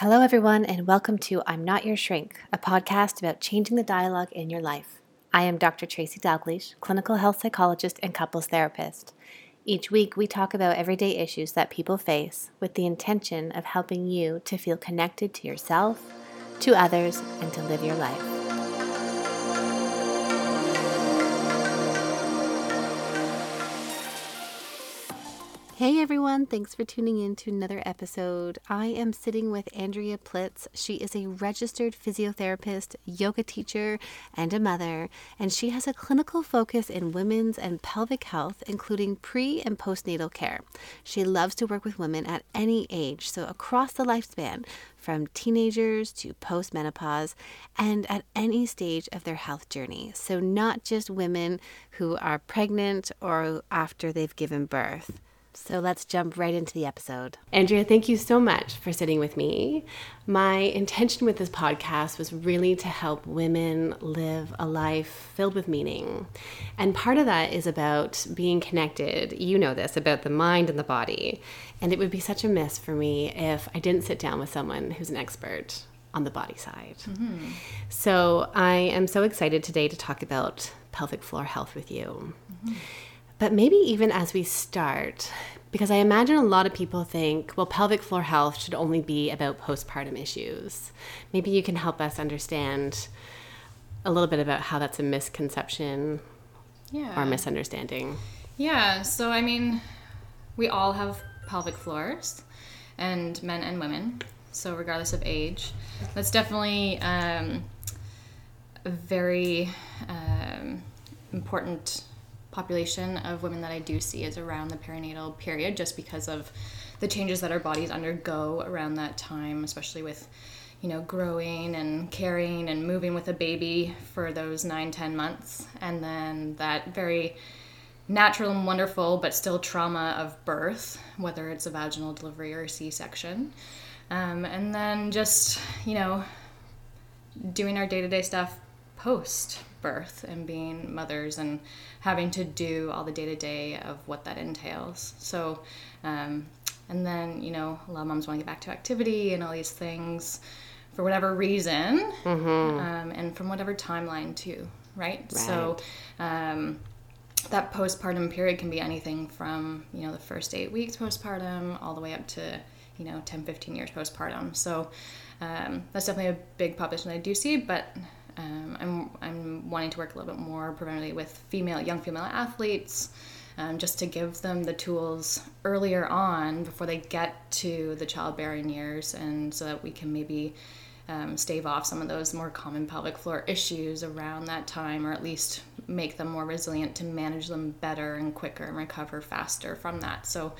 Hello, everyone, and welcome to I'm Not Your Shrink, a podcast about changing the dialogue in your life. I am Dr. Tracy Dalgleish, clinical health psychologist and couples therapist. Each week, we talk about everyday issues that people face with the intention of helping you to feel connected to yourself, to others, and to live your life. Hey everyone, thanks for tuning in to another episode. I am sitting with Andrea Plitz. She is a registered physiotherapist, yoga teacher, and a mother, and she has a clinical focus in women's and pelvic health, including pre and postnatal care. She loves to work with women at any age, so across the lifespan, from teenagers to postmenopause, and at any stage of their health journey. So, not just women who are pregnant or after they've given birth. So let's jump right into the episode. Andrea, thank you so much for sitting with me. My intention with this podcast was really to help women live a life filled with meaning. And part of that is about being connected. You know this about the mind and the body. And it would be such a miss for me if I didn't sit down with someone who's an expert on the body side. Mm-hmm. So I am so excited today to talk about pelvic floor health with you. Mm-hmm. But maybe even as we start, because I imagine a lot of people think, well, pelvic floor health should only be about postpartum issues. Maybe you can help us understand a little bit about how that's a misconception yeah. or misunderstanding. Yeah, so I mean, we all have pelvic floors, and men and women, so regardless of age. That's definitely um, a very um, important population of women that I do see is around the perinatal period, just because of the changes that our bodies undergo around that time, especially with you know growing and carrying and moving with a baby for those nine ten months. And then that very natural and wonderful but still trauma of birth whether it's a vaginal delivery or c-section. Um, and then just you know doing our day-to-day stuff post birth and being mothers and having to do all the day to day of what that entails. So, um, and then, you know, a lot of moms want to get back to activity and all these things for whatever reason mm-hmm. um, and from whatever timeline, too, right? right. So, um, that postpartum period can be anything from, you know, the first eight weeks postpartum all the way up to, you know, 10, 15 years postpartum. So, um, that's definitely a big population I do see, but um, I'm, I'm wanting to work a little bit more preventatively with female young female athletes um, just to give them the tools earlier on before they get to the childbearing years and so that we can maybe um, stave off some of those more common pelvic floor issues around that time or at least make them more resilient to manage them better and quicker and recover faster from that. So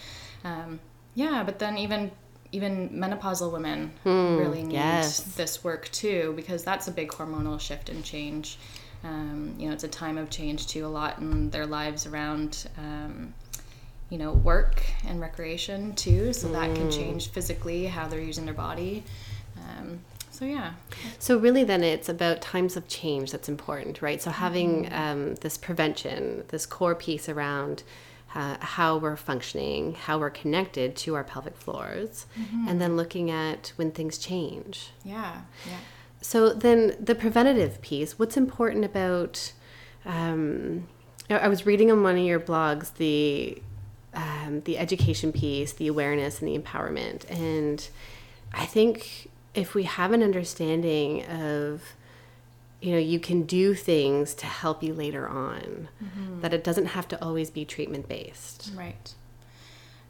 um, yeah but then even even menopausal women mm, really need yes. this work too because that's a big hormonal shift and change. Um, you know, it's a time of change too, a lot in their lives around, um, you know, work and recreation too. So mm. that can hmm. change physically how they're using their body. Um, so yeah. So really, then it's about times of change that's important, right? So having mm. this prevention, this core piece around uh, how we're functioning, how we're connected to our pelvic floors, mm-hmm. and then looking at when things change. Yeah, yeah. So then the preventative piece, what's important about? Um, I was reading on one of your blogs the um, the education piece, the awareness, and the empowerment, and I think if we have an understanding of you know you can do things to help you later on mm-hmm. that it doesn't have to always be treatment based right.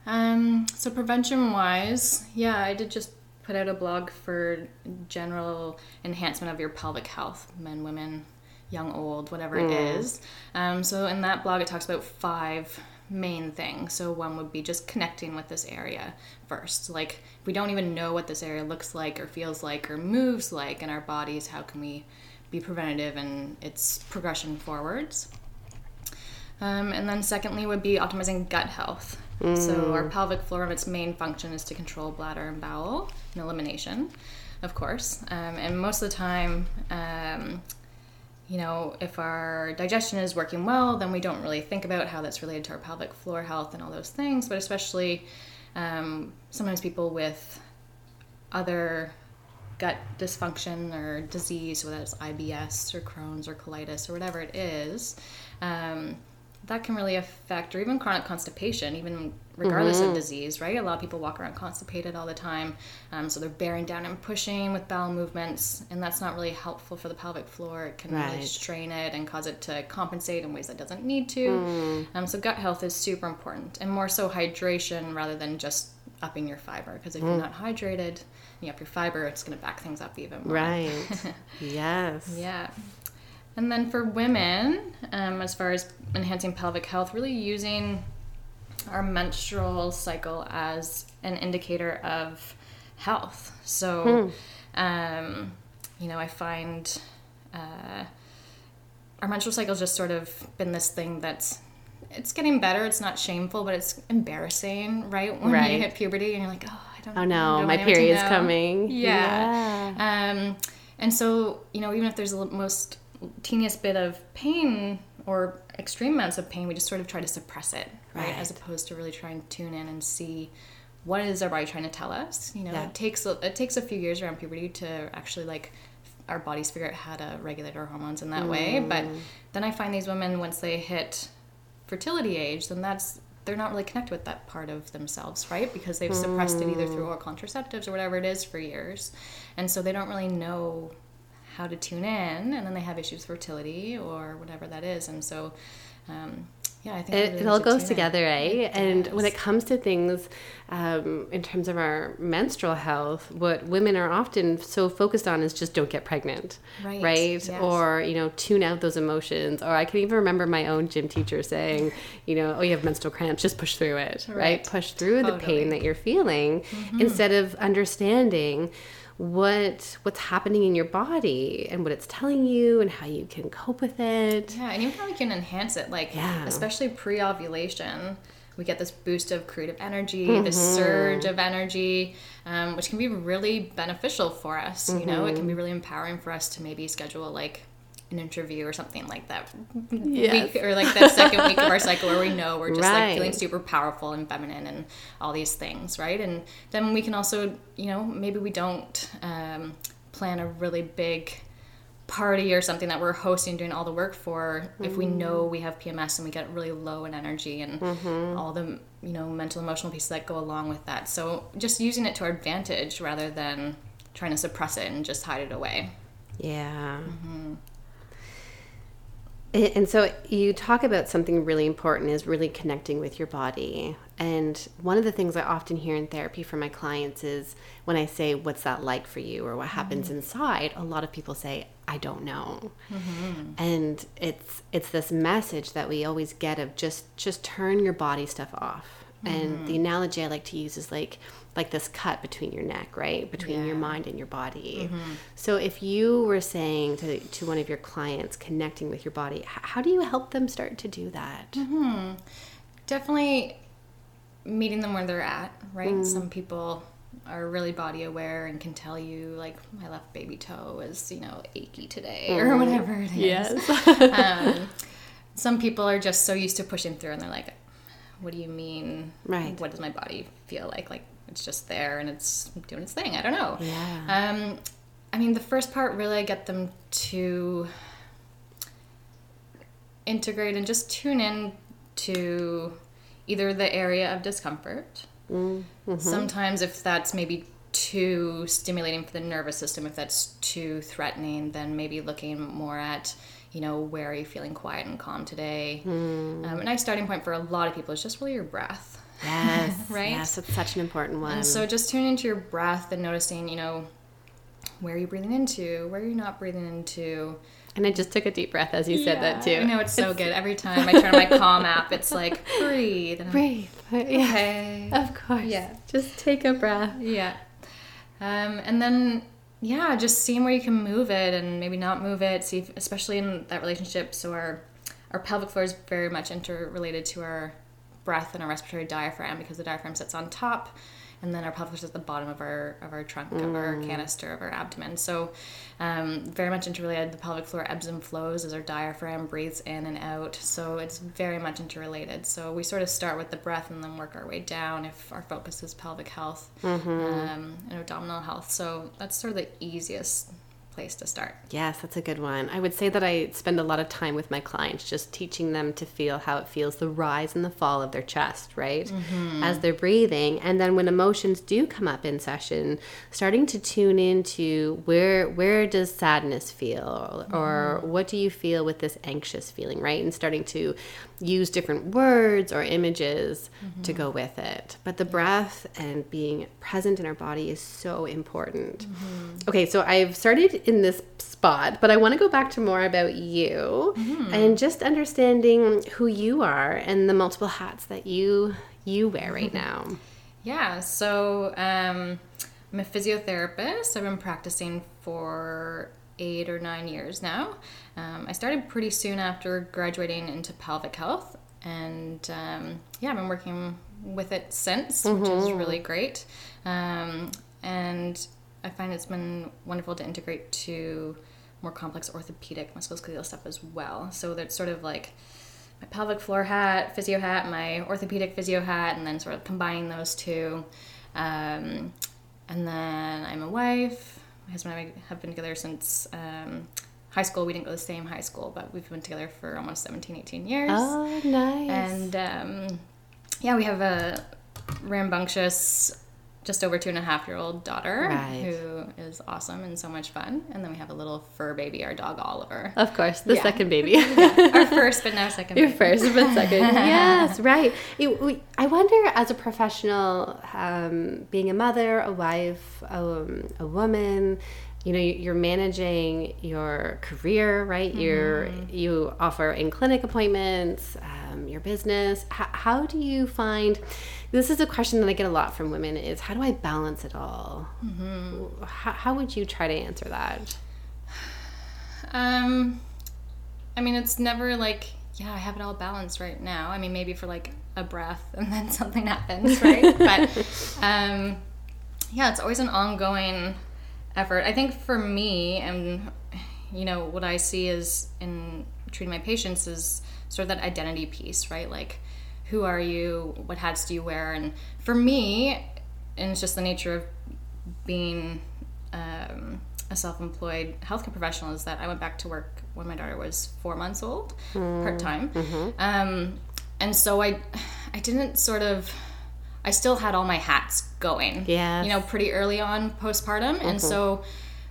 Um, so prevention wise yeah i did just put out a blog for general enhancement of your pelvic health men women young old whatever mm. it is. Um, so in that blog it talks about five main things. So one would be just connecting with this area first. Like if we don't even know what this area looks like or feels like or moves like in our bodies. How can we be preventative and its progression forwards. Um, and then secondly would be optimizing gut health. Mm. So our pelvic floor, of its main function is to control bladder and bowel and elimination, of course. Um, and most of the time, um, you know, if our digestion is working well, then we don't really think about how that's related to our pelvic floor health and all those things. But especially um, sometimes people with other gut dysfunction or disease, whether it's IBS or Crohn's or colitis or whatever it is, um, that can really affect, or even chronic constipation, even regardless Mm-hmm. of disease, right? A lot of people walk around constipated all the time, um, so they're bearing down and pushing with bowel movements, and that's not really helpful for the pelvic floor. It can really strain it and cause it to compensate in ways that doesn't need to. Mm. Um, so gut health is super important, and more so hydration rather than just upping your fiber. Because if you're not hydrated, you up your fiber, it's going to back things up even more. Right. yes. Yeah. And then for women, um, as far as enhancing pelvic health, really using our menstrual cycle as an indicator of health. So, um, you know, I find uh, our menstrual cycle has just sort of been this thing that's it's getting better. It's not shameful, but it's embarrassing, right? When Right. you hit puberty and you're like, oh, don't Oh know no, my period's coming. Yeah. Um, and so, you know, even if there's the most teeniest bit of pain or extreme amounts of pain, we just sort of try to suppress it, right? Right. As opposed to really trying to tune in and see what is our body trying to tell us. You know, Yeah. it takes a, it takes a few years around puberty to actually like our bodies figure out how to regulate our hormones in that way. But Mm. then I find these women once they hit fertility age, then that's they're not really connected with that part of themselves, right? Because they've suppressed it either through oral contraceptives or whatever it is for years, and so they don't really know how to tune in, and then they have issues with fertility or whatever that is, and so. Um, yeah, I think It, really it all goes together, eh? It and when it comes to things um, in terms of our menstrual health, what women are often so focused on is just don't get pregnant, Right, Right? yes. Or, you know, tune out those emotions. Or I can even remember my own gym teacher saying, you know, oh, you have menstrual cramps, just push through it, right? Right. Push through the pain that you're feeling instead of understanding what what's happening in your body and what it's telling you and how you can cope with it. Yeah, and even how we can enhance it, like Yeah. especially pre-ovulation, we get this boost of creative energy, Mm-hmm. this surge of energy, um, which can be really beneficial for us. You know, it can be Mm-hmm. really empowering for us to maybe schedule like an interview or something like that. Yes. week or like that second week of our cycle where we know we're just like feeling super powerful and feminine and all these things, right? And then we can also, you know, maybe we don't um, plan a really big party or something that we're hosting doing all the work for if we mm. know we have PMS and we get really low in energy and mm-hmm. all the you know mental emotional pieces that go along with that. So just using it to our advantage rather than trying to suppress it and just hide it away. Yeah. A- And so you talk about something really important is really connecting with your body. And one of the things I often hear in therapy from my clients is when I say, What's that like for you? or what happens mm-hmm. inside, a lot of people say, I don't know. Mm-hmm. And it's it's this message that we always get of just just turn your body stuff off. And the mm-hmm. analogy I like to use is like like this cut between your neck, right? Between your mind and your body. Mm-hmm. So if you were saying to to one of your clients connecting with your body, how do you help them start to do that? Mm-hmm. definitely meeting them where they're at right? Mm. Some people are really body aware and can tell you like my left baby toe is you know achy today or mm. whatever it is. Um, some people are just so used to pushing through and they're like what do you mean? Right. what does my body feel like? Like it's just there and it's doing its thing. I don't know. Yeah. um, i mean the first part really i get them to integrate and just tune in to either the area of discomfort. Sometimes if that's maybe too stimulating for the nervous system if that's too threatening then maybe looking more at you know where are you feeling quiet and calm today um, a nice starting point for a lot of people is just really your breath yes. Right? Yes, it's such an important one. and so just tuning into your breath and noticing you know where are you breathing into where are you not breathing into and I just took a deep breath as you said that too. I know it's so good. Every time I turn on my Calm app, it's like breathe. And I'm, Breathe. Yeah. Okay. Of course. Yeah. Just take a breath. Yeah. Um, and then yeah, just seeing where you can move it and maybe not move it. See, if, especially in that relationship. So our our pelvic floor is very much interrelated to our breath and our respiratory diaphragm because the diaphragm sits on top, and then our pelvic floor is at the bottom of our of our trunk of our canister of our abdomen. So um, very much interrelated. The pelvic floor ebbs and flows as our diaphragm breathes in and out. So it's very much interrelated. So we sort of start with the breath and then work our way down if our focus is pelvic health um, and abdominal health. So that's sort of the easiest place to start. Yes, that's a good one. I would say that I spend a lot of time with my clients just teaching them to feel how it feels the rise and the fall of their chest, right? Mm-hmm. As they're breathing. And then when emotions do come up in session, starting to tune into where where does sadness feel or mm-hmm. what do you feel with this anxious feeling, right? And starting to use different words or images to mm-hmm. go with it. But the breath and being present in our body is so important. Mm-hmm. Okay, so I've started in this spot, but I want to go back to more about you mm-hmm. and just understanding who you are and the multiple hats that you you wear right now. Yeah, so um, I'm a physiotherapist. I've been practicing for eight or nine years now. Um, I started pretty soon after graduating into pelvic health, and um, yeah, I've been working with it since, which is really great. Um, and I find it's been wonderful to integrate to more complex orthopedic musculoskeletal stuff as well. So that's sort of like my pelvic floor hat, physio hat, my orthopedic physio hat, and then sort of combining those two. Um, and then I'm a wife. My husband and I have been together since um, high school. We didn't go to the same high school, but we've been together for almost 17, 18 years. Oh, nice. And um, yeah, we have a rambunctious, just over two and a half year old daughter Right. who is awesome and so much fun. And then we have a little fur baby, our dog Oliver. of course, the Yeah. second baby. our first, but now second. Your baby. first, but second. yes, right. It- we- I wonder, as a professional, um, being a mother, a wife, um, a woman, you know, you're managing your career, right? You're you offer in clinic appointments, um, your business. How, how do you find? This is a question that I get a lot from women: is how do I balance it all? How, how would you try to answer that? Um, I mean, it's never like, yeah, I have it all balanced right now. I mean, maybe for like a breath and then something happens, right? but um, yeah, it's always an ongoing effort. I think for me, and you know, what I see is in treating my patients is sort of that identity piece, right? Like, who are you? What hats do you wear? And for me, and it's just the nature of being um, a self-employed healthcare professional is that I went back to work when my daughter was four months old, part time, um, and so I, I didn't sort of, I still had all my hats going, Yeah. you know, pretty early on postpartum, and so.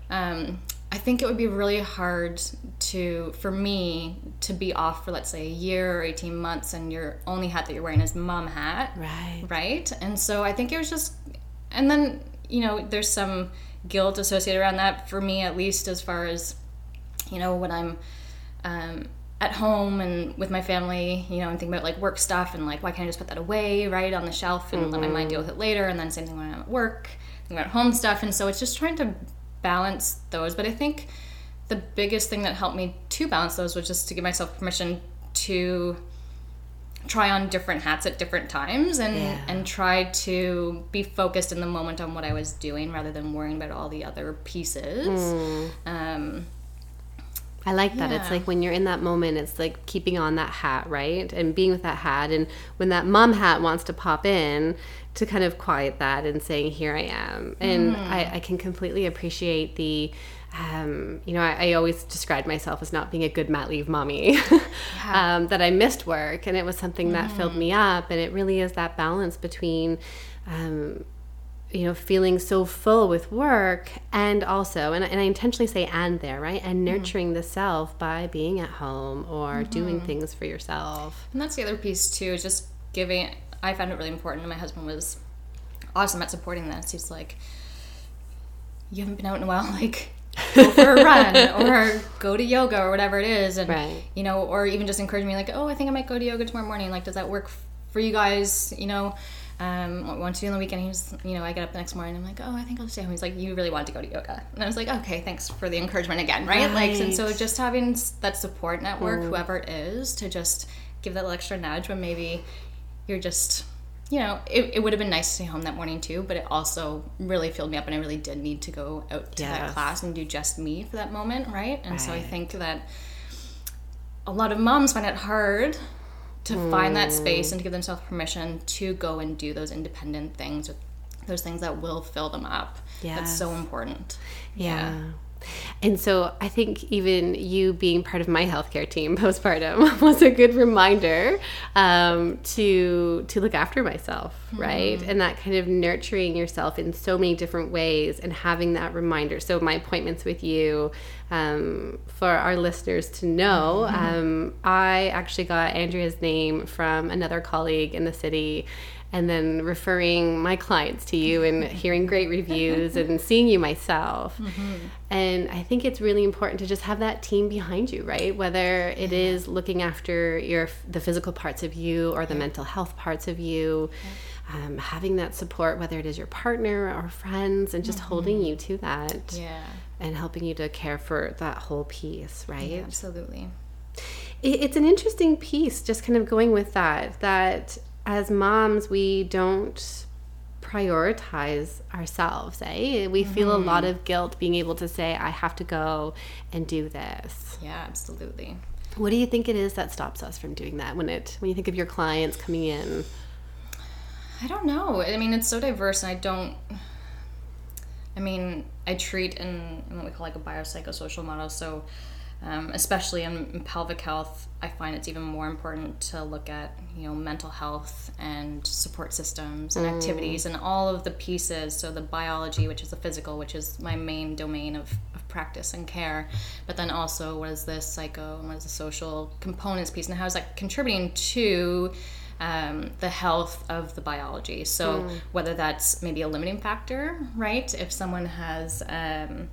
Um, I think it would be really hard to, for me, to be off for let's say a year or eighteen months, and your only hat that you're wearing is mom hat, Right. right? And so I think it was just, and then you know, there's some guilt associated around that for me, at least as far as, you know, when I'm um, at home and with my family, you know, and think about like work stuff and like why can't I just put that away right on the shelf and let my mind deal with it later, and then same thing when I'm at work, think about home stuff, and so it's just trying to balance those. But I think the biggest thing that helped me to balance those was just to give myself permission to try on different hats at different times and Yeah. and try to be focused in the moment on what I was doing rather than worrying about all the other pieces. Um, I like that. It's like when you're in that moment, it's like keeping on that hat, right? And being with that hat. And when that mom hat wants to pop in, to kind of quiet that and saying, Here I am. And I, I can completely appreciate the. Um, you know, I, I always described myself as not being a good mat leave mommy. um, that I missed work, and it was something that filled me up. And it really is that balance between um, you know, feeling so full with work and also, and, and I intentionally say and there, right? And mm. nurturing the self by being at home or doing mm-hmm. things for yourself. And that's the other piece too, just giving. I found it really important, and my husband was awesome at supporting this. He's like, "You haven't been out in a while, like." go for a run or go to yoga or whatever it is and Right. you know or even just encourage me like oh i think i might go to yoga tomorrow morning like does that work for you guys you know um, what we want to do on the weekend he was you know i get up the next morning i'm like oh i think i'll stay home. He's like you really want to go to yoga. And i was like okay thanks for the encouragement again right, like and so just having that support network whoever it is to just give that little extra nudge when maybe you're just you know, it, it would have been nice to stay home that morning too, but it also really filled me up, and I really did need to go out to Yes. that class and do just me for that moment, right? And so I think that a lot of moms find it hard to find that space hmm. and to give themselves permission to go and do those independent things those things that will fill them up. That's so important. Yeah. And so I think even you being part of my healthcare team postpartum was a good reminder um, to to look after myself, right? And that kind of nurturing yourself in so many different ways and having that reminder. So my appointments with you, um, for our listeners to know, um, I actually got Andrea's name from another colleague in the city and then referring my clients to you and hearing great reviews and seeing you myself. And I think it's really important to just have that team behind you, right? Whether it is looking after your the physical parts of you or the mental health parts of you. Um, having that support, whether it is your partner or friends, and just holding you to that Yeah. and helping you to care for that whole piece, right? Absolutely. it, it's an interesting piece just kind of going with that that as moms we don't prioritize ourselves eh we feel a lot of guilt being able to say i have to go and do this Yeah, absolutely. what do you think it is that stops us from doing that when it when you think of your clients coming in I don't know. I mean, it's so diverse, and I don't. I mean, I treat in, in what we call like a biopsychosocial model. So, um, especially in, in pelvic health, I find it's even more important to look at you know mental health and support systems and activities and all of the pieces. So the biology, which is the physical, which is my main domain of, of practice and care, but then also what is the psycho and what is the social components piece, and how is that contributing to um, the health of the biology. So whether that's maybe a limiting factor, right? If someone has, um,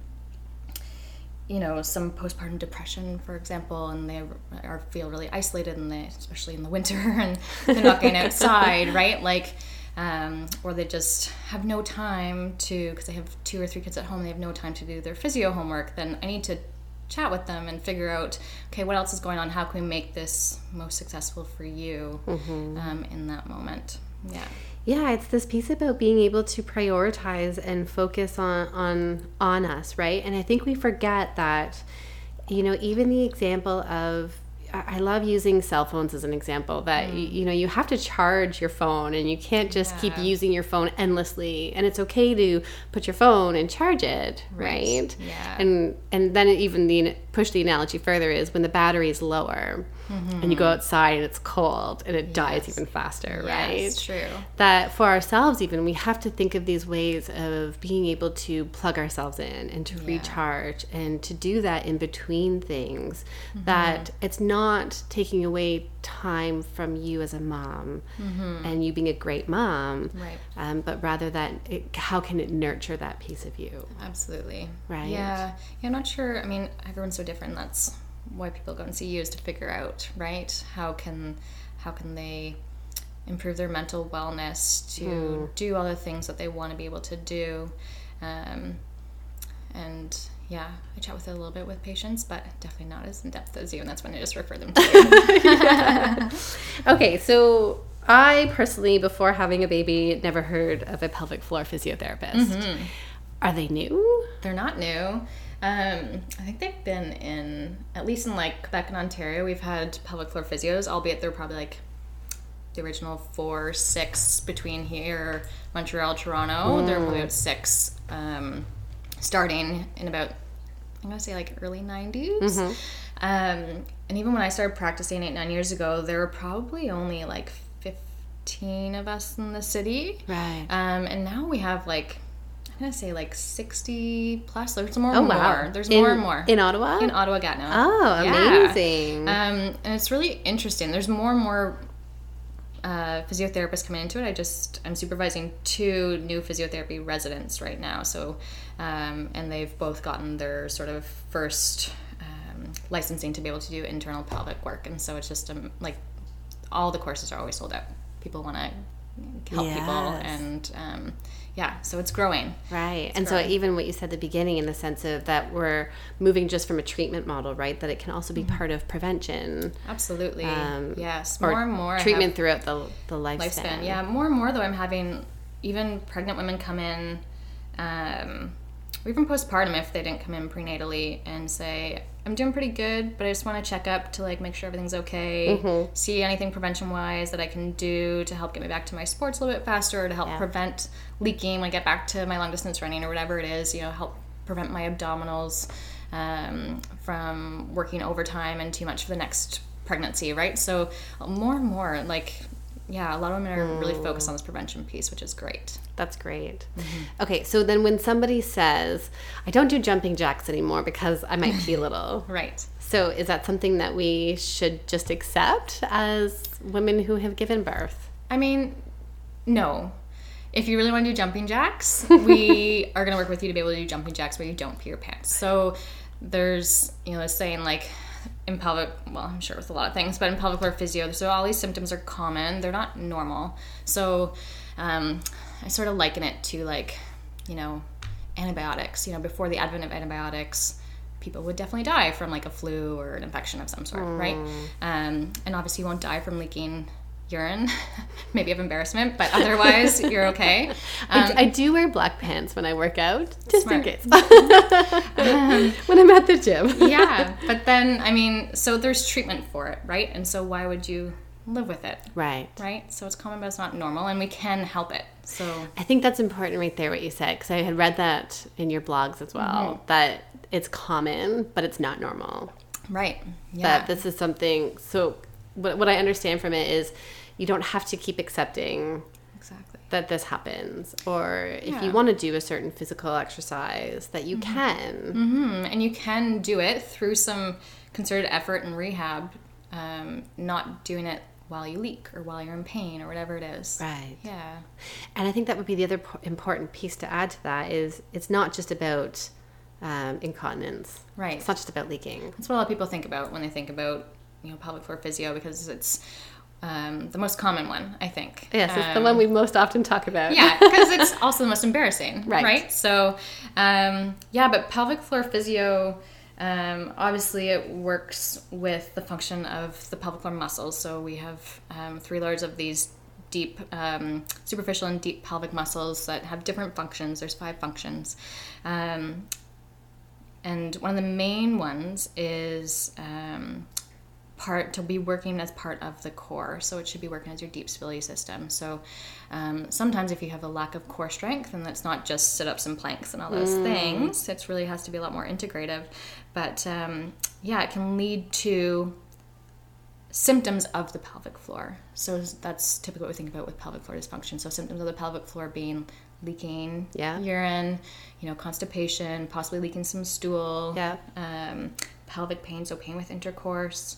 you know, some postpartum depression, for example, and they are feel really isolated, and they, especially in the winter, and they're not going outside, right? Like. Um, or they just have no time to because they have two or three kids at home they have no time to do their physio homework then i need to chat with them and figure out okay what else is going on how can we make this most successful for you um, in that moment yeah yeah it's this piece about being able to prioritize and focus on on on us right? And i think we forget that you know even the example of I love using cell phones as an example that y mm. you, know you have to charge your phone and you can't just keep using your phone endlessly. And it's okay to put your phone and charge it right, Yeah. and and then even the push the analogy further is when the battery is lower and you go outside and it's cold and it dies even faster right? Yes, true. That for ourselves even we have to think of these ways of being able to plug ourselves in and to recharge and to do that in between things that it's not taking away time from you as a mom and you being a great mom Right. um, but rather that it, how can it nurture that piece of you? Absolutely. Right. yeah. Yeah i'm not sure i mean everyone's so different that's why people go and see you is to figure out right how can how can they improve their mental wellness to do all the things that they want to be able to do. Um, and yeah i chat with it a little bit with patients but definitely not as in depth as you and that's when i just refer them to you. Okay so i personally before having a baby never heard of a pelvic floor physiotherapist. Are they new? They're not new. Um, I think they've been in at least in like Quebec and Ontario. We've had pelvic floor physios, albeit they're probably like the original four, six between here, Montreal, Toronto. They're probably about six, um, starting in about I'm gonna say like early 90s. Um, and even when I started practicing eight nine years ago, there were probably only like fifteen of us in the city. right Um, and now we have like gonna say like 60 plus. There's more oh and wow more. There's in, more and more in ottawa in Ottawa Gatineau. oh Yeah. amazing Um, and it's really interesting. There's more and more uh, physiotherapists coming into it. I just I'm supervising two new physiotherapy residents right now. So, um, and they've both gotten their sort of first um, licensing to be able to do internal pelvic work. And so it's just um, like all the courses are always sold out. People want to help people and um, yeah, so it's growing. Right. and so even what you said at the beginning in the sense of that we're moving just from a treatment model, right? That it can also be part of prevention. Absolutely. Um, yes. Or More and more. Treatment throughout the, the lifespan. lifespan. Yeah, more and more though. I'm having even pregnant women come in, um, or even postpartum if they didn't come in prenatally and say, "I'm doing pretty good, but I just want to check up to like make sure everything's okay, Mm-hmm. see anything prevention wise that I can do to help get me back to my sports a little bit faster, or to help Yeah. prevent leaking when I get back to my long distance running or whatever it is. You know, help prevent my abdominals." Um, from working overtime and too much for the next pregnancy, right? So more and more, like yeah, a lot of women are really focused on this prevention piece, which is great. That's great. Mm-hmm. Okay, so then when somebody says, I don't do jumping jacks anymore because I might pee a little. Right. So is that something that we should just accept as women who have given birth? I mean, no. If you really want to do jumping jacks, we are going to work with you to be able to do jumping jacks where you don't pee your pants. So there's, you know, this saying like in pelvic, well, I'm sure with a lot of things, but in pelvic floor physio, so all these symptoms are common. They're not normal. So um, I sort of liken it to like, you know, antibiotics. You know, before the advent of antibiotics, people would definitely die from like a flu or an infection of some sort, right? Um, and obviously, you won't die from leaking urine, maybe of embarrassment, but otherwise, you're okay. I Um, I do wear black pants when I work out, just Smart. in case. when I'm at the gym. yeah, but then I mean, so there's treatment for it, right? And so why would you live with it, Right. right? So it's common, but it's not normal, and we can help it. So I think that's important right there, what you said, because I had read that in your blogs as well, Mm-hmm. that it's common, but it's not normal. right, yeah, That this is something, so what, what I understand from it is you don't have to keep accepting exactly. that this happens, or if Yeah. you want to do a certain physical exercise, that you can. hmm And you can do it through some concerted effort and rehab, um, not doing it while you leak or while you're in pain or whatever it is. Right. Yeah. And I think that would be the other po- important piece to add to that is it's not just about um, incontinence. Right. It's not just about leaking. That's what a lot of people think about when they think about you know pelvic floor physio because it's um, the most common one, I think. Yes, it's the Um, one we most often talk about. yeah, because it's also the most embarrassing, Right. right? So, um, yeah, but pelvic floor physio, um, obviously, it works with the function of the pelvic floor muscles. So we have um, three layers of these deep, um, superficial and deep pelvic muscles that have different functions. There's five functions. Um, and one of the main ones is um, part to be working as part of the core. So it should be working as your deep stability system. So um, sometimes if you have a lack of core strength and that's not just sit-ups and planks and all those things. It really has to be a lot more integrative. But um, yeah it can lead to symptoms of the pelvic floor. So that's typically what we think about with pelvic floor dysfunction. So symptoms of the pelvic floor being leaking Yeah. urine you know constipation possibly leaking some stool Yeah. um, pelvic pain, so pain with intercourse,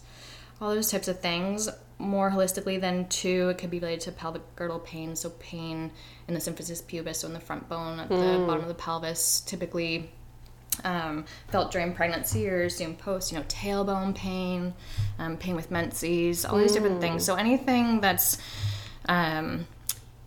all those types of things. More holistically, than two it could be related to pelvic girdle pain, so pain in the symphysis pubis, so in the front bone at the bottom of the pelvis, typically um, felt during pregnancy or soon post. You know, tailbone pain, um, pain with menses, all these different things. So anything that's um,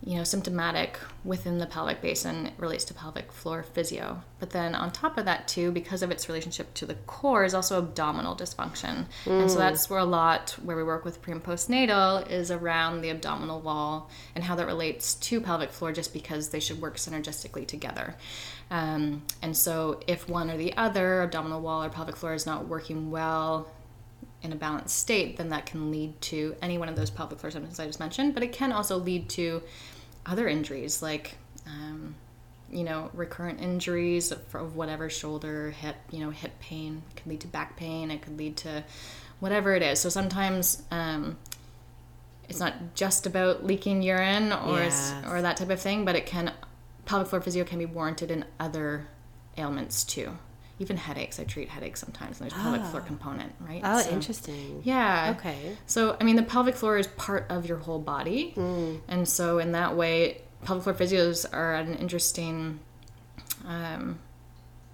you know, symptomatic within the pelvic basin relates to pelvic floor physio. But then on top of that, too, because of its relationship to the core, is also abdominal dysfunction. And so that's where a lot where we work with pre and postnatal is around the abdominal wall and how that relates to pelvic floor, just because they should work synergistically together. Um, and so if one or the other, abdominal wall or pelvic floor, is not working well, in a balanced state, then that can lead to any one of those pelvic floor symptoms I just mentioned. But it can also lead to other injuries like, um, you know, recurrent injuries of, of whatever shoulder, hip, you know, hip pain. It can lead to back pain. It could lead to whatever it is. So sometimes um, it's not just about leaking urine or Yes. or that type of thing, but it can pelvic floor physio can be warranted in other ailments too. Even headaches. I treat headaches sometimes, and there's a pelvic floor component, right? Oh, So- interesting. yeah. Okay. So, I mean, the pelvic floor is part of your whole body. Mm. And so, in that way, pelvic floor physios are an interesting um,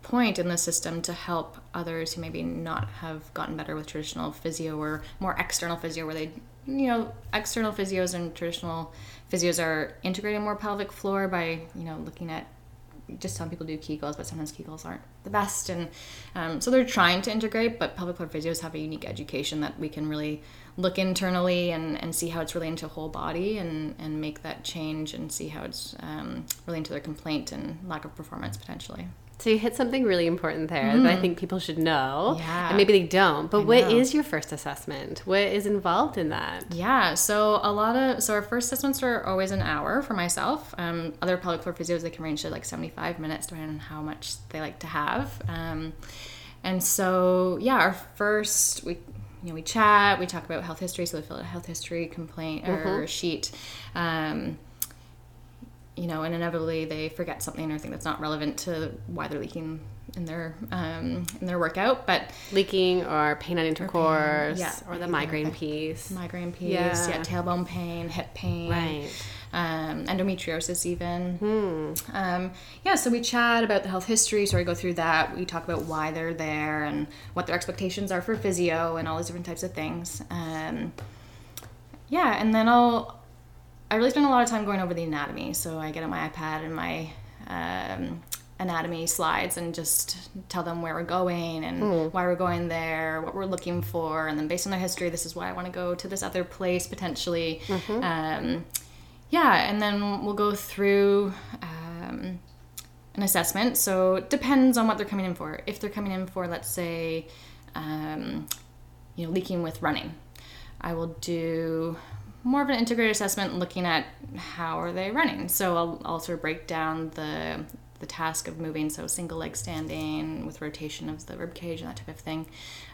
point in the system to help others who maybe not have gotten better with traditional physio or more external physio where they you know external physios and traditional physios are integrating more pelvic floor by you know looking at just some people do Kegels, but sometimes Kegels aren't the best. And um, so they're trying to integrate, but pelvic floor physios have a unique education that we can really look internally and, and see how it's relating to whole body and, and make that change and see how it's um, relating to their complaint and lack of performance potentially. So you hit something really important there mm. that I mm-hmm. think people should know. Yeah. And maybe they don't. But I what know. is your first assessment? What is involved in that? Yeah. So a lot of so our first assessments are always an hour for myself. Um, other pelvic floor physios they can range to like 75 minutes depending on how much they like to have. Um, and so yeah, our first we you know we chat, we talk about health history, so we fill out a health history complaint or mm-hmm. sheet. Um, you know, and inevitably they forget something or think that's not relevant to why they're leaking in their um, in their workout. But leaking or pain on intercourse, or, pain, yeah, or the migraine piece, migraine piece, yeah. yeah, tailbone pain, hip pain, right. Um, endometriosis even. Hmm. Um, yeah, so we chat about the health history. So we go through that. We talk about why they're there and what their expectations are for physio and all these different types of things. Um, yeah, and then I'll I really spend a lot of time going over the anatomy. So I get on my iPad and my um, anatomy slides and just tell them where we're going and mm. why we're going there, what we're looking for, and then based on their history, this is why I want to go to this other place potentially. Mm-hmm. Um, yeah, and then we'll go through um, an assessment. So it depends on what they're coming in for. If they're coming in for, let's say, um, you know, leaking with running, I will do more of an integrated assessment looking at how are they running. So I'll also break down the the task of moving, so single leg standing with rotation of the rib cage and that type of thing,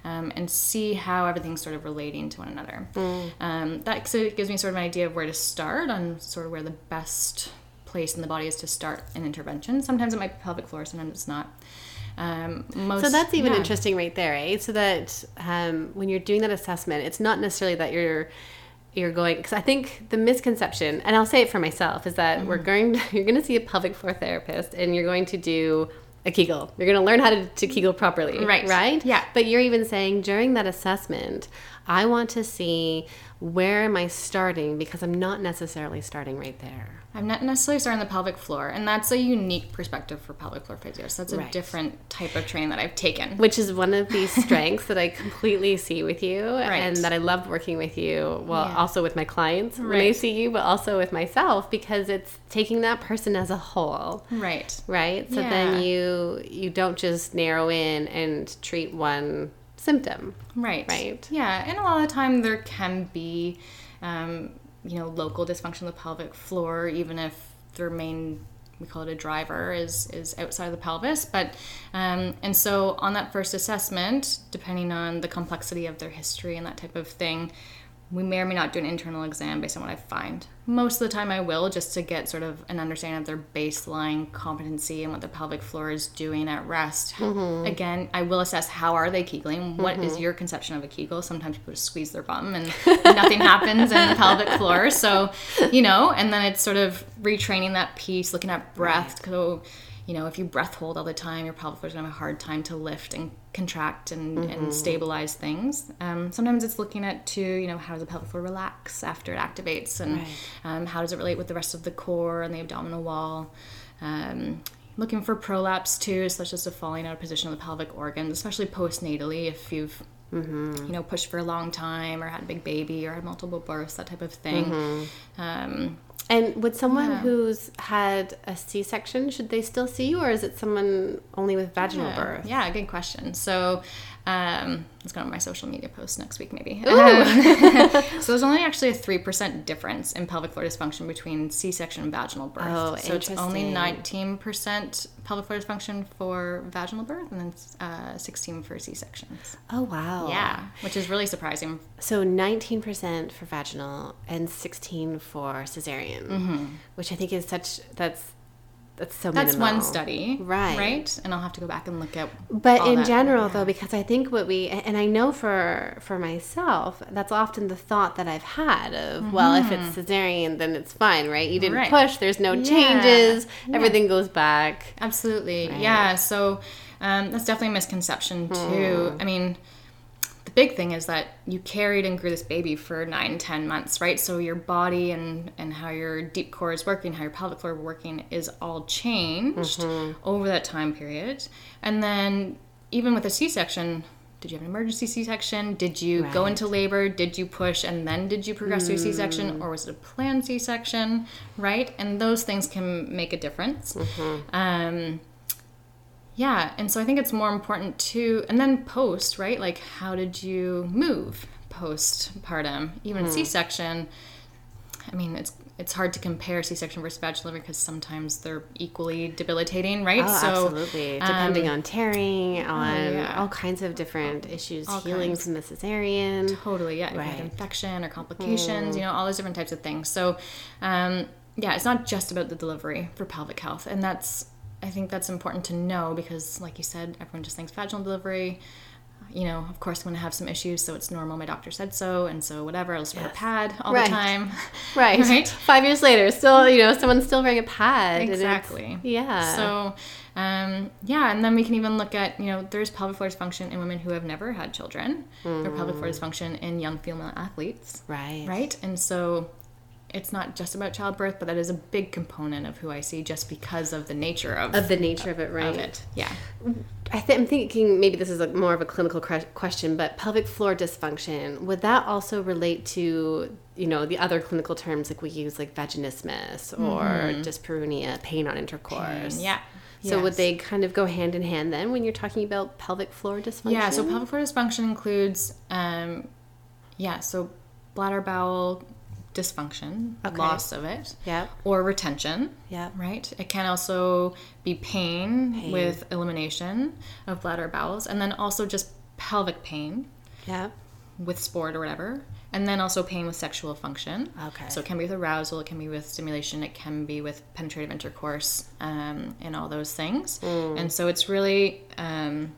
um, and see how everything's sort of relating to one another. Mm. Um, that so gives me sort of an idea of where to start on sort of where the best place in the body is to start an intervention. Sometimes it might be pelvic floor, sometimes it's not. Um, most, so that's even yeah. interesting right there, eh? So that um, when you're doing that assessment, it's not necessarily that you're you're going because I think the misconception, and I'll say it for myself, is that mm-hmm. we're going to, you're going to see a pelvic floor therapist and you're going to do a Kegel. You're going to learn how to, to Kegel properly, right? Right? Yeah. But you're even saying during that assessment, I want to see where am I starting because I'm not necessarily starting right there. I'm not necessarily starting the pelvic floor, and that's a unique perspective for pelvic floor physios. That's a right. different type of training that I've taken, which is one of the strengths that I completely see with you, right. and that I love working with you. Well, yeah. also with my clients right. when they see you, but also with myself because it's taking that person as a whole. Right. Right. So yeah. then you you don't just narrow in and treat one symptom. Right. Right. Yeah, and a lot of the time there can be. Um, you know local dysfunction of the pelvic floor even if their main we call it a driver is is outside of the pelvis. But um, and so on that first assessment depending on the complexity of their history and that type of thing we may or may not do an internal exam based on what I find. Most of the time, I will just to get sort of an understanding of their baseline competency and what the pelvic floor is doing at rest. Mm-hmm. Again, I will assess how are they kegling. What mm-hmm. is your conception of a kegel? Sometimes people just squeeze their bum and nothing happens in the pelvic floor. So, you know, and then it's sort of retraining that piece, looking at breath. Right. So, you know, if you breath hold all the time, your pelvic floor is going to have a hard time to lift and contract and, mm-hmm. and stabilize things. Um, sometimes it's looking at too, you know, how does the pelvic floor relax after it activates, and right. um, how does it relate with the rest of the core and the abdominal wall. Um, looking for prolapse too, such as a falling out of position of the pelvic organs, especially postnatally if you've Mm-hmm. you know, pushed for a long time or had a big baby or had multiple births, that type of thing. Mm-hmm. Um, and would someone yeah. who's had a C section, should they still see you, or is it someone only with vaginal yeah. birth? Yeah, good question. So, um, let's go on my social media post next week, maybe. Um, so there's only actually a three percent difference in pelvic floor dysfunction between C-section and vaginal birth. Oh, so it's only 19 percent pelvic floor dysfunction for vaginal birth, and then uh, 16 for C-sections. Oh wow! Yeah, which is really surprising. So 19 percent for vaginal and 16 for cesarean, mm-hmm. which I think is such that's that's so That's minimal. one study, Right. Right, and I'll have to go back and look at. But in general, though, because I think what we and I know for for myself, that's often the thought that I've had of, well, if it's cesarean, then it's fine, right? You didn't Mm-hmm. Right. push, there's no Yeah. changes, Yeah. everything goes back. Absolutely. Yeah. So um, that's definitely a misconception too. I mean, the big thing is that you carried and grew this baby for nine, ten months, right? So your body and and how your deep core is working, how your pelvic floor is working, is all changed mm-hmm. over that time period. And then even with a C-section. Did you have an emergency C-section? Did you go into labor? Did you push and then did you progress to a C-section, mm. or was it a planned C-section? Right, and those things can make a difference. Mm-hmm. Um, yeah, and so I think it's more important to, and then post, right? Like, how did you move postpartum? Even Hmm. a C-section. I mean, it's it's hard to compare C-section versus vaginal delivery because sometimes they're equally debilitating, right? Oh, so absolutely. Depending on tearing, on um, oh, yeah. all kinds of different issues, All healing kinds. from the cesarean. Totally, yeah. Right. had infection or complications, you know, all those different types of things. So, um, yeah, it's not just about the delivery for pelvic health, and that's I think that's important to know because, like you said, everyone just thinks vaginal delivery. You know, of course, I'm going to have some issues, so it's normal. My doctor said so, and so whatever. I'll just wear a pad all Right. the time. Right. Right. Five years later, still, you know, someone's still wearing a pad. Exactly. Yeah. So, um, yeah, and then we can even look at, you know, there's pelvic floor dysfunction in women who have never had children, or pelvic floor dysfunction in young female athletes. right. right? And so it's not just about childbirth, but that is a big component of who I see just because of the nature of, Of the nature of it, right? of it. Yeah. I th- I'm thinking maybe this is a, more of a clinical cre- question, but pelvic floor dysfunction would that also relate to you know the other clinical terms like we use like vaginismus or dyspareunia, pain on intercourse? Mm-hmm. Yeah. So would they kind of go hand in hand then when you're talking about pelvic floor dysfunction? Yeah, so pelvic floor dysfunction includes, um, yeah, so bladder bowel dysfunction, Okay. loss of it, Yeah. or retention. Yeah. Right. It can also be pain, Pain. with elimination of bladder bowels, and then also just pelvic pain Yeah. with sport or whatever, and then also pain with sexual function. Okay. So it can be with arousal, it can be with stimulation, it can be with penetrative intercourse, um, and all those things. And so it's really, um,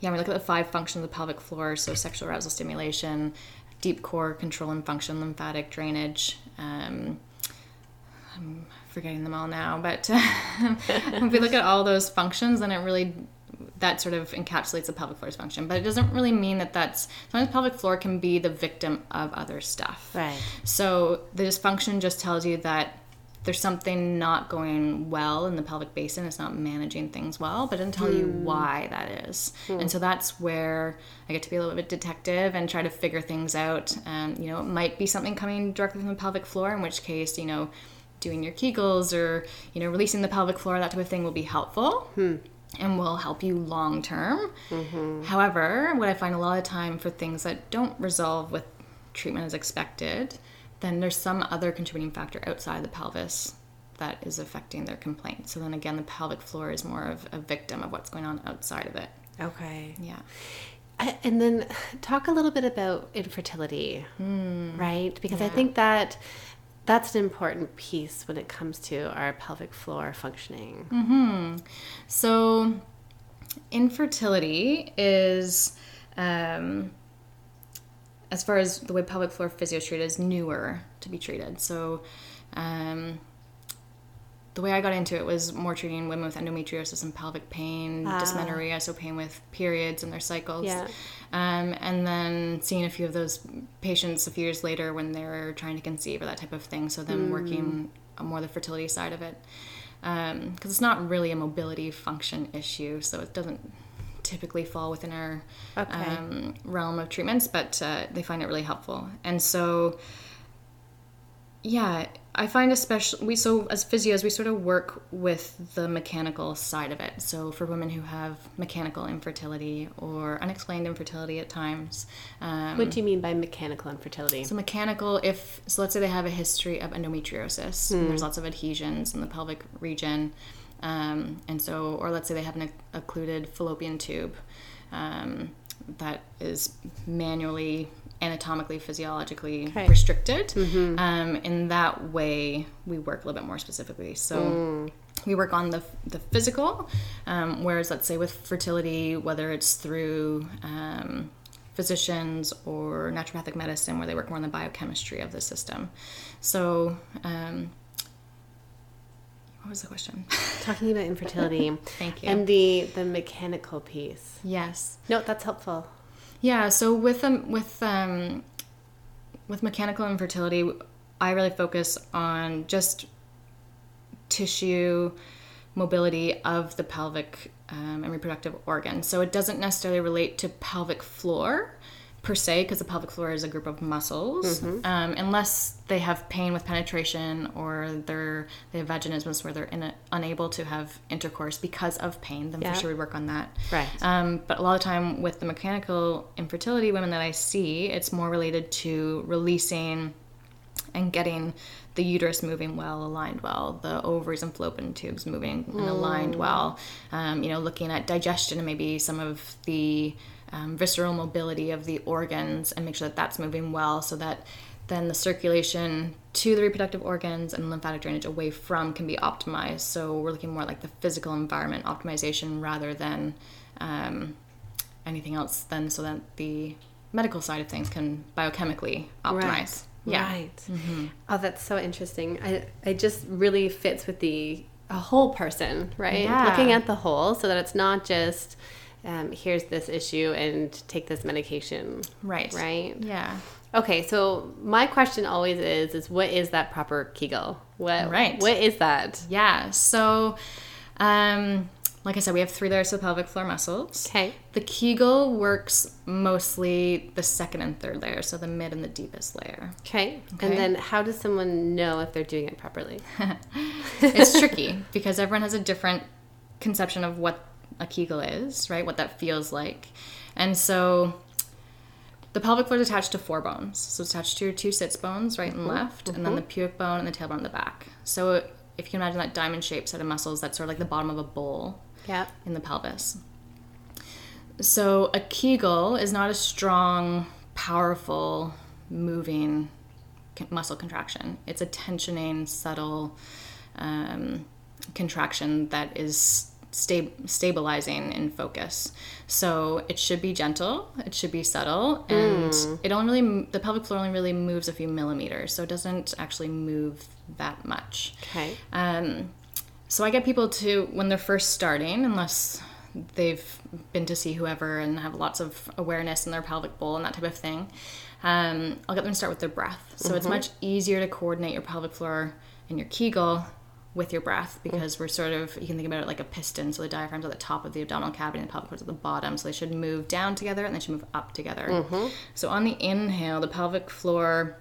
yeah, we look at the five functions of the pelvic floor. So sexual arousal, stimulation, deep core control and function, lymphatic drainage. Um, I'm forgetting them all now, but if we look at all those functions, then it really that sort of encapsulates the pelvic floor's function. But it doesn't really mean that that's sometimes pelvic floor can be the victim of other stuff. Right. So the dysfunction just tells you that there's something not going well in the pelvic basin. It's not managing things well, but it doesn't tell you hmm. why that is. Hmm. And so that's where I get to be a little bit detective and try to figure things out. Um, you know, it might be something coming directly from the pelvic floor, in which case, you know, doing your Kegels or you know releasing the pelvic floor, that type of thing will be helpful. Hmm. And will help you long term. Mm-hmm. However, what I find a lot of time for things that don't resolve with treatment as expected, then there's some other contributing factor outside the pelvis that is affecting their complaint. So then again, the pelvic floor is more of a victim of what's going on outside of it. Okay. Yeah. And then talk a little bit about infertility, right? Because I think that that's an important piece when it comes to our pelvic floor functioning. Hmm. So, infertility is, um, as far as the way pelvic floor physio is treated, is newer to be treated. So, um, the way I got into it was more treating women with endometriosis and pelvic pain, dysmenorrhea, so pain with periods and their cycles. Yeah. Um, and then seeing a few of those patients a few years later when they're trying to conceive or that type of thing. So then working on more the fertility side of it. Because it's not really a mobility function issue, so it doesn't typically fall within our Okay. um, realm of treatments, but uh, they find it really helpful. And so, yeah, I find especially we so as physios we sort of work with the mechanical side of it. So for women who have mechanical infertility or unexplained infertility at times, um, What do you mean by mechanical infertility? so mechanical, if so, let's say they have a history of endometriosis. And there's lots of adhesions in the pelvic region, um, and so, or let's say they have an occluded fallopian tube um, that is manually, anatomically, physiologically Okay. restricted. Um, in that way, we work a little bit more specifically. So. we work on the, the physical, um, whereas let's say with fertility, whether it's through um, physicians or naturopathic medicine, where they work more on the biochemistry of the system. So, um, what was the question? Talking about infertility. Thank you. And the the mechanical piece. yes. No, that's helpful. Yeah, so with um, with um, with mechanical infertility, I really focus on just tissue mobility of the pelvic um, and reproductive organs. So it doesn't necessarily relate to pelvic floor per se, because the pelvic floor is a group of muscles, um, unless they have pain with penetration or they're they have vaginismus where they're a, unable to have intercourse because of pain. Then Yeah. for sure we work on that. Right. Um, but a lot of time with the mechanical infertility women that I see, it's more related to releasing and getting the uterus moving well, aligned well, the ovaries and fallopian tubes moving and aligned well. Um, you know, looking at digestion and maybe some of the um, visceral mobility of the organs and make sure that that's moving well, so that then the circulation to the reproductive organs and lymphatic drainage away from can be optimized. So we're looking more like the physical environment optimization rather than um, anything else. Then so that the medical side of things can biochemically optimize. Right. Yeah. Right. Oh, that's so interesting. I it just really fits with the a whole person, right? Yeah. Looking at the whole, so that it's not just um, here's this issue and take this medication. Right. Right. Yeah. Okay, so my question always is: is what is that proper Kegel? What Right. What is that? Yeah. So, um, like I said, we have three layers of pelvic floor muscles. Okay. The Kegel works mostly the second and third layer, so the mid and the deepest layer. Okay. Okay. And then how does someone know if they're doing it properly? It's tricky because everyone has a different conception of what a Kegel is, right? What that feels like. And so the pelvic floor is attached to four bones. So it's attached to your two sits bones, right and left, and then the pubic bone and the tailbone in the back. So if you can imagine that diamond shaped set of muscles, that's sort of like the bottom of a bowl Yeah. in the pelvis. So a Kegel is not a strong, powerful, moving muscle contraction. It's a tensioning, subtle um, contraction that is sta- stabilizing in focus. So it should be gentle. It should be subtle, and it only really the pelvic floor only really moves a few millimeters, so it doesn't actually move that much. Okay. Um, so I get people to when they're first starting, unless they've been to see whoever and have lots of awareness in their pelvic bowl and that type of thing. Um, I'll get them to start with their breath. So it's much easier to coordinate your pelvic floor and your Kegel with your breath because we're sort of you can think about it like a piston. So the diaphragm's at the top of the abdominal cavity and the pelvic floor's at the bottom. So they should move down together and they should move up together. So on the inhale, the pelvic floor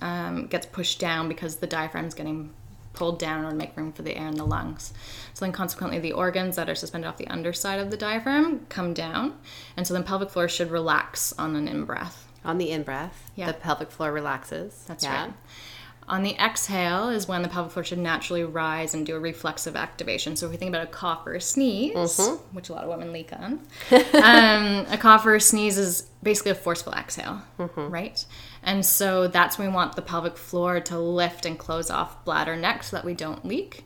um, gets pushed down because the diaphragm is getting pulled down in order to make room for the air in the lungs. So then, consequently, the organs that are suspended off the underside of the diaphragm come down, and so then pelvic floor should relax on an in breath. On the in breath, Yeah. the pelvic floor relaxes. That's yeah. right. On the exhale is when the pelvic floor should naturally rise and do a reflexive activation. So if we think about a cough or a sneeze, which a lot of women leak on, um, a cough or a sneeze is basically a forceful exhale, right? And so that's when we want the pelvic floor to lift and close off bladder neck so that we don't leak.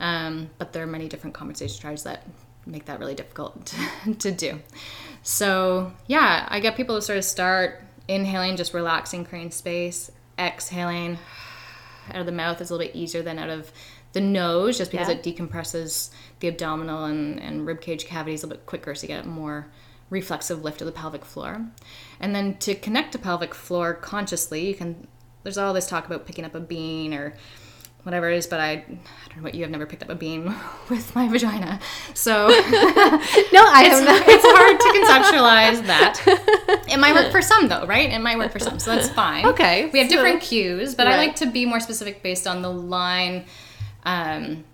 Um, but there are many different compensation strategies that make that really difficult to do. So yeah, I get people to sort of start inhaling, just relaxing, creating space, exhaling out of the mouth is a little bit easier than out of the nose just because Yeah. it decompresses the abdominal and, and rib cage cavities a little bit quicker so you get a more reflexive lift of the pelvic floor. And then to connect to pelvic floor consciously, you can there's all this talk about picking up a bean or whatever it is, but I, I don't know what you have never picked up a bean with my vagina. So No, I it's, have not. it's hard to conceptualize that. It might work for some though, right? It might work for some, so that's fine. Okay, We have so- different cues, but I like to be more specific based on the line um,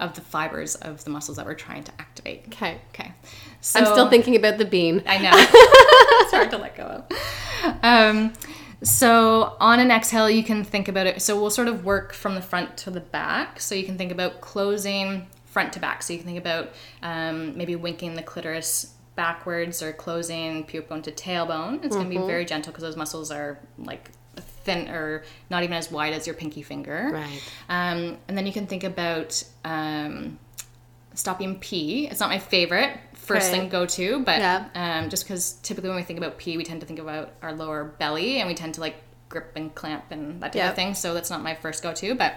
of the fibers of the muscles that we're trying to activate. Okay. Okay. So I'm still thinking about the bean. I know. it's hard to let go of. Um, so on an exhale, you can think about it. So we'll sort of work from the front to the back. So you can think about closing front to back. So you can think about um, maybe winking the clitoris backwards or closing pubic bone to tailbone. It's going to be very gentle because those muscles are like thin or not even as wide as your pinky finger. Right. Um, and then you can think about um, stopping pee. It's not my favorite first thing go to, but Yeah. um, just because typically when we think about pee, we tend to think about our lower belly and we tend to like grip and clamp and that type Yep. of thing. So that's not my first go to, but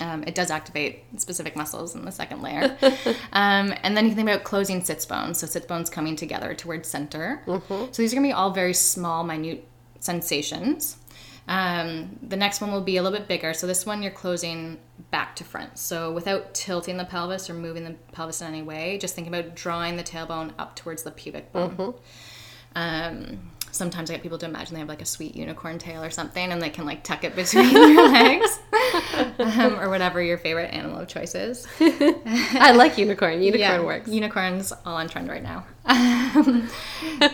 um, it does activate specific muscles in the second layer. um, and then you can think about closing sits bones. So sits bones coming together towards center. Mm-hmm. So these are gonna be all very small, minute sensations. Um, the next one will be a little bit bigger. So this one you're closing back to front. So without tilting the pelvis or moving the pelvis in any way, just think about drawing the tailbone up towards the pubic bone. Um, sometimes I get people to imagine they have like a sweet unicorn tail or something, and they can like tuck it between their legs, um, or whatever your favorite animal of choice is. I like unicorn. Unicorn Yeah, works. Unicorns all on trend right now. Um,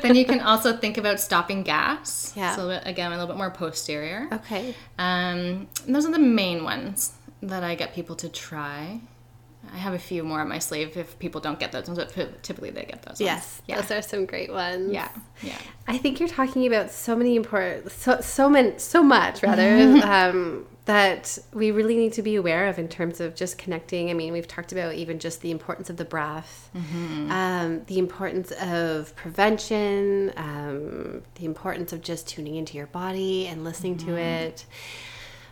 then you can also think about stopping gas. Yeah. So again, a little bit more posterior. Okay. Um, those are the main ones that I get people to try. I have a few more on my sleeve if people don't get those ones, but typically they get those. Yes. Yeah. those are some great ones. yeah. Yeah. I think you're talking about so many important, so so many, so much rather um, that we really need to be aware of in terms of just connecting. I mean, we've talked about even just the importance of the breath, um, the importance of prevention, um, the importance of just tuning into your body and listening to it.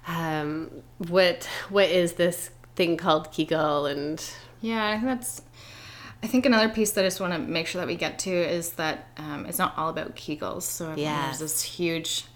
Um, what what is this thing called Kegel and Yeah, I think that's. I think another piece that I just want to make sure that we get to is that um, it's not all about Kegels. So Yes. there's this huge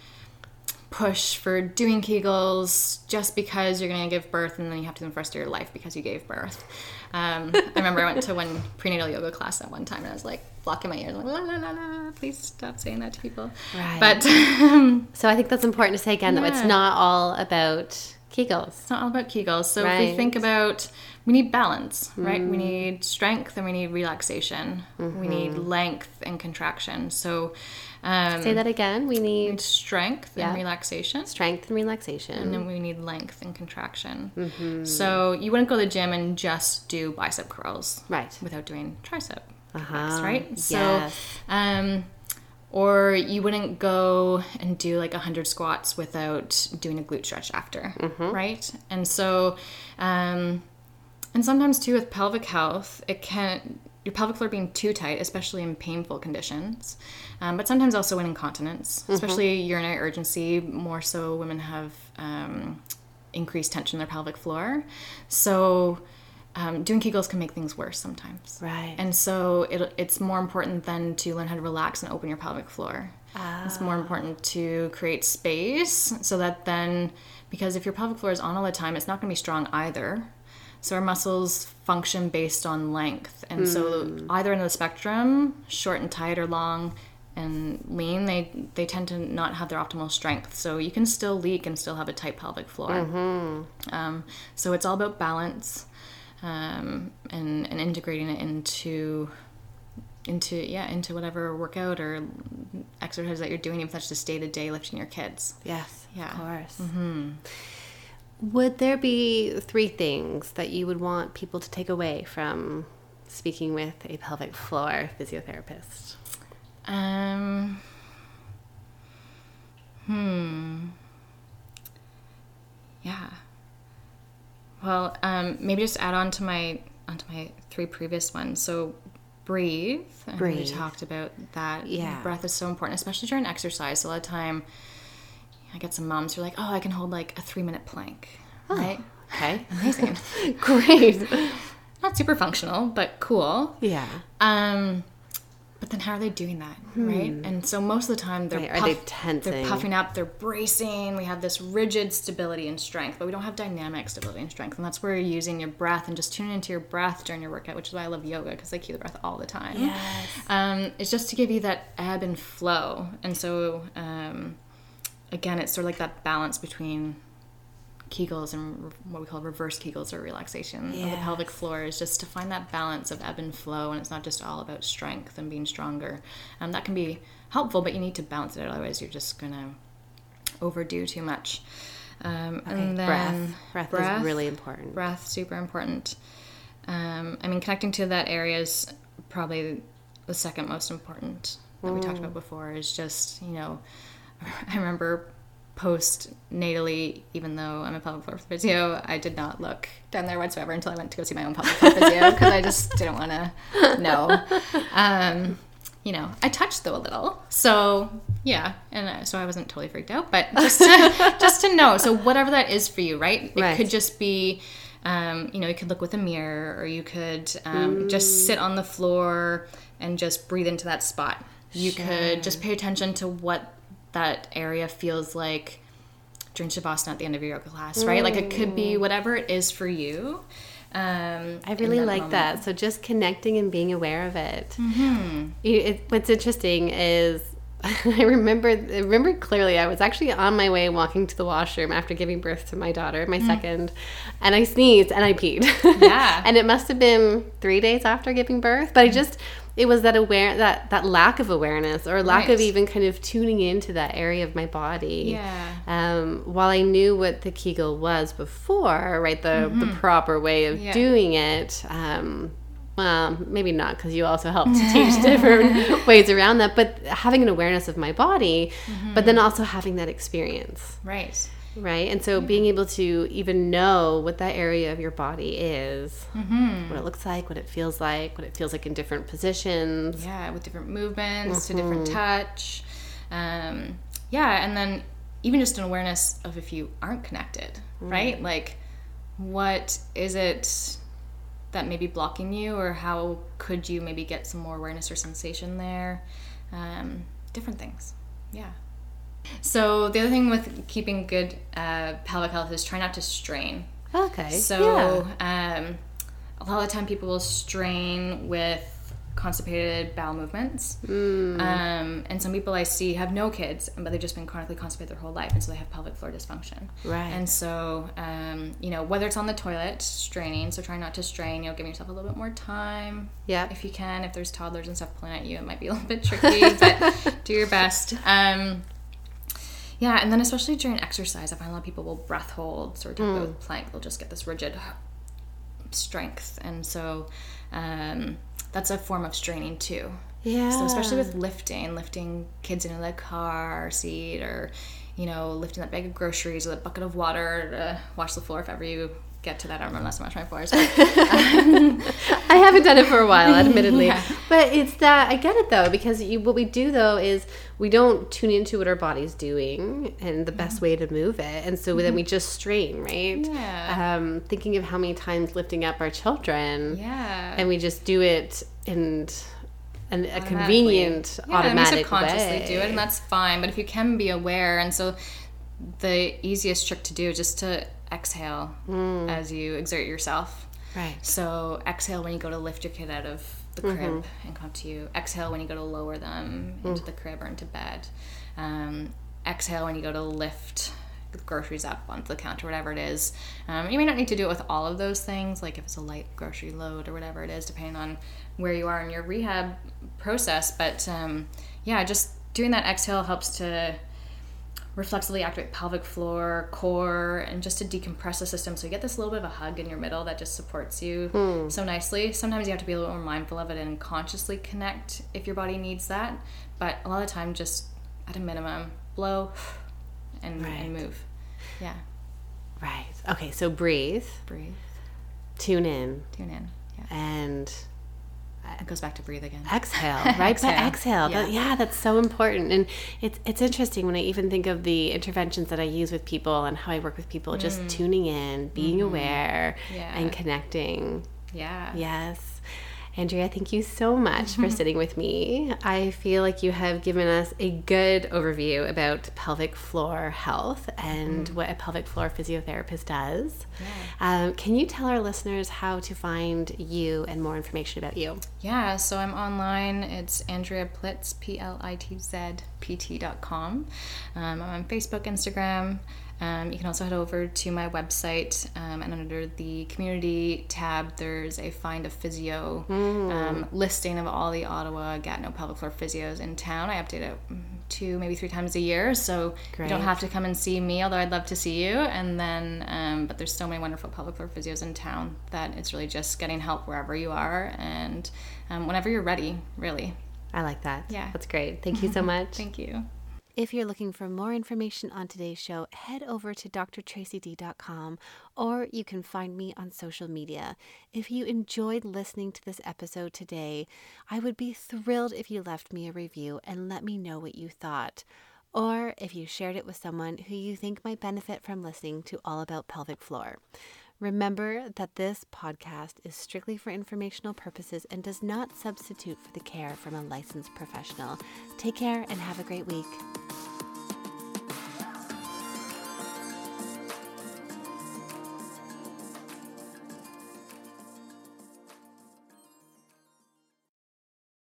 push for doing Kegels just because you're going to give birth and then you have to do them for the rest of your life because you gave birth. Um, I remember I went to one prenatal yoga class at one time and I was like blocking my ears, like, la la la la, please stop saying that to people. Right. But um, so I think that's important to say again though it's not all about Kegels. It's not all about Kegels. So if Right. we think about, we need balance, right? Mm. We need strength and we need relaxation. We need Mm-hmm. length and contraction. So um, Say that again. We we need need strength Yeah. and relaxation. strength and relaxation. And then we need length and contraction. Mm-hmm. So you wouldn't go to the gym and just do bicep curls right. without doing tricep Uh-huh. curls, right? So, Yes. um, or you wouldn't go and do like 100 squats without doing a glute stretch after, right? And so, um, and sometimes too with pelvic health, it can, your pelvic floor being too tight, especially in painful conditions, um, but sometimes also in incontinence, especially urinary urgency, more so women have um, increased tension in their pelvic floor. So, um, doing Kegels can make things worse sometimes. Right. And so it, it's more important than to learn how to relax and open your pelvic floor. Ah. It's more important to create space so that then, because if your pelvic floor is on all the time, it's not going to be strong either. So our muscles function based on length. And so either end of the spectrum, short and tight or long and lean, they, they tend to not have their optimal strength. So you can still leak and still have a tight pelvic floor. Um, so it's all about balance um, and, and integrating it into into yeah into whatever workout or exercise that you're doing, if that's just day to day lifting your kids. Yes. Yeah. Of course. Would there be three things that you would want people to take away from speaking with a pelvic floor physiotherapist? Um. Hmm. Yeah. Well, um, maybe just add on to my onto my three previous ones. So, breathe. and We talked about that. Yeah. Breath is so important, especially during exercise. A lot of time, I get some moms who are like, "Oh, I can hold like a three minute plank." Right. Okay. Amazing. Great. Not super functional, but cool. Yeah. Um, but then how are they doing that, right? And so most of the time they're Hmm. Right, are they tensing? They're puffing up. They're bracing. We have this rigid stability and strength, but we don't have dynamic stability and strength. And that's where you're using your breath and just tuning into your breath during your workout, which is why I love yoga because I keep the breath all the time. Yes. Um, it's just to give you that ebb and flow. And so um, again, it's sort of like that balance between Kegels and what we call reverse Kegels or relaxation of the pelvic floor is just to find that balance of ebb and flow, and it's not just all about strength and being stronger. Um, that can be helpful, but you need to balance it otherwise you're just gonna overdo too much. Um, and then breath. Breath is really important. breath super important um, i mean connecting to that area is probably the second most important that we talked about before is just you know i remember post natally, even though I'm a pelvic floor physio, I did not look down there whatsoever until I went to go see my own pelvic floor physio because I just didn't want to know. Um, you know, I touched though a little, so yeah, and uh, so I wasn't totally freaked out, but just to, just to know. So whatever that is for you, right? It Right. could just be. Um, you know, you could look with a mirror, or you could um, just sit on the floor and just breathe into that spot. You could just pay attention to what that area feels like during Shavasana at the end of your yoga class, right? Like it could be whatever it is for you. Um, I really that like moment. that. So just connecting and being aware of it. Mm-hmm. You- it what's interesting is I remember I remember clearly I was actually on my way walking to the washroom after giving birth to my daughter, my second, and I sneezed and I peed. Mm. Yeah. and it must have been three days after giving birth, but I just it was that aware that that lack of awareness or lack of even kind of tuning into that area of my body. Yeah. Um, while I knew what the Kegel was before, right, the the proper way of Mm-hmm. Yeah. doing it, um, well, maybe not because you also helped to teach different ways around that, but having an awareness of my body, but then also having that experience, Right. Right? And so being able to even know what that area of your body is, what it looks like, what it feels like, what it feels like in different positions. Yeah, with different movements, to Mm-hmm. different touch. Um, yeah, and then even just an awareness of if you aren't connected, Mm. right? Like, what is it that may be blocking you, or how could you maybe get some more awareness or sensation there? Um, different things. Yeah. So the other thing with keeping good uh, pelvic health is try not to strain. Okay. So, um, a lot of the time people will strain with constipated bowel movements. Mm. Um, and some people I see have no kids, but they've just been chronically constipated their whole life, and so they have pelvic floor dysfunction. Right. And so, um, you know, whether it's on the toilet, straining, so try not to strain, you know, give yourself a little bit more time. Yeah. If you can, if there's toddlers and stuff pulling at you, it might be a little bit tricky, but do your best. Um, yeah, and then especially during exercise, I find a lot of people will breath hold. So we're talking about with plank, they'll just get this rigid strength, and so um, that's a form of straining too. yeah. So especially with lifting, lifting kids into the car seat, or you know, lifting that bag of groceries or that bucket of water to wash the floor if ever you get to that. I don't remember last I washed my floors. But I haven't done it for a while, admittedly. Yeah. But it's that I get it though because you, what we do though is we don't tune into what our body's doing and the best way to move it, and so then we just strain, right? Mm-hmm. Yeah. Um, thinking of how many times lifting up our children, yeah, and we just do it in an, a convenient, yeah, and we automatic subconsciously way. do it, and that's fine. But if you can be aware, and so the easiest trick to do is just to exhale Mm. as you exert yourself. right. So exhale when you go to lift your kid out of the crib and come to you. Exhale when you go to lower them into the crib or into bed. Um, exhale when you go to lift groceries up onto the counter, whatever it is. Um, you may not need to do it with all of those things, like if it's a light grocery load or whatever it is, depending on where you are in your rehab process. But um, yeah, just doing that exhale helps to reflexively activate pelvic floor, core, and just to decompress the system. So you get this little bit of a hug in your middle that just supports you hmm. so nicely. Sometimes you have to be a little more mindful of it and consciously connect if your body needs that. But a lot of the time, just at a minimum, blow and, Right. and move. Yeah, Right. Okay. So breathe, breathe, tune in, tune in. Yeah, and it goes back to breathe again. exhale right Exhale. exhale Yeah. That- yeah that's so important and it's it's interesting when i even think of the interventions that i use with people and how i work with people just tuning in being aware Mm. Yeah. and connecting Yeah. yes andrea thank you so much for sitting with me i feel like you have given us a good overview about pelvic floor health and what a pelvic floor physiotherapist does um, can you tell our listeners how to find you and more information about you Yeah, so I'm online. It's Andrea Plitz, P L I T Z P T.com. Um, I'm on Facebook, Instagram. Um, you can also head over to my website, um, and under the community tab, there's a Find a Physio um, listing of all the Ottawa Gatineau pelvic floor physios in town. I update it mm, two, maybe three times a year, so you don't have to come and see me, although I'd love to see you. And then, um, but there's so many wonderful pelvic floor physios in town that it's really just getting help wherever you are and um, whenever you're ready, really. I like that. Yeah. That's great. Thank you so much. Thank you. If you're looking for more information on today's show, head over to drtracyd.com or you can find me on social media. If you enjoyed listening to this episode today, I would be thrilled if you left me a review and let me know what you thought. Or if you shared it with someone who you think might benefit from listening to All About Pelvic Floor. Remember that this podcast is strictly for informational purposes and does not substitute for the care from a licensed professional. Take care and have a great week.